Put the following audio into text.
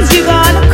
mercy, God.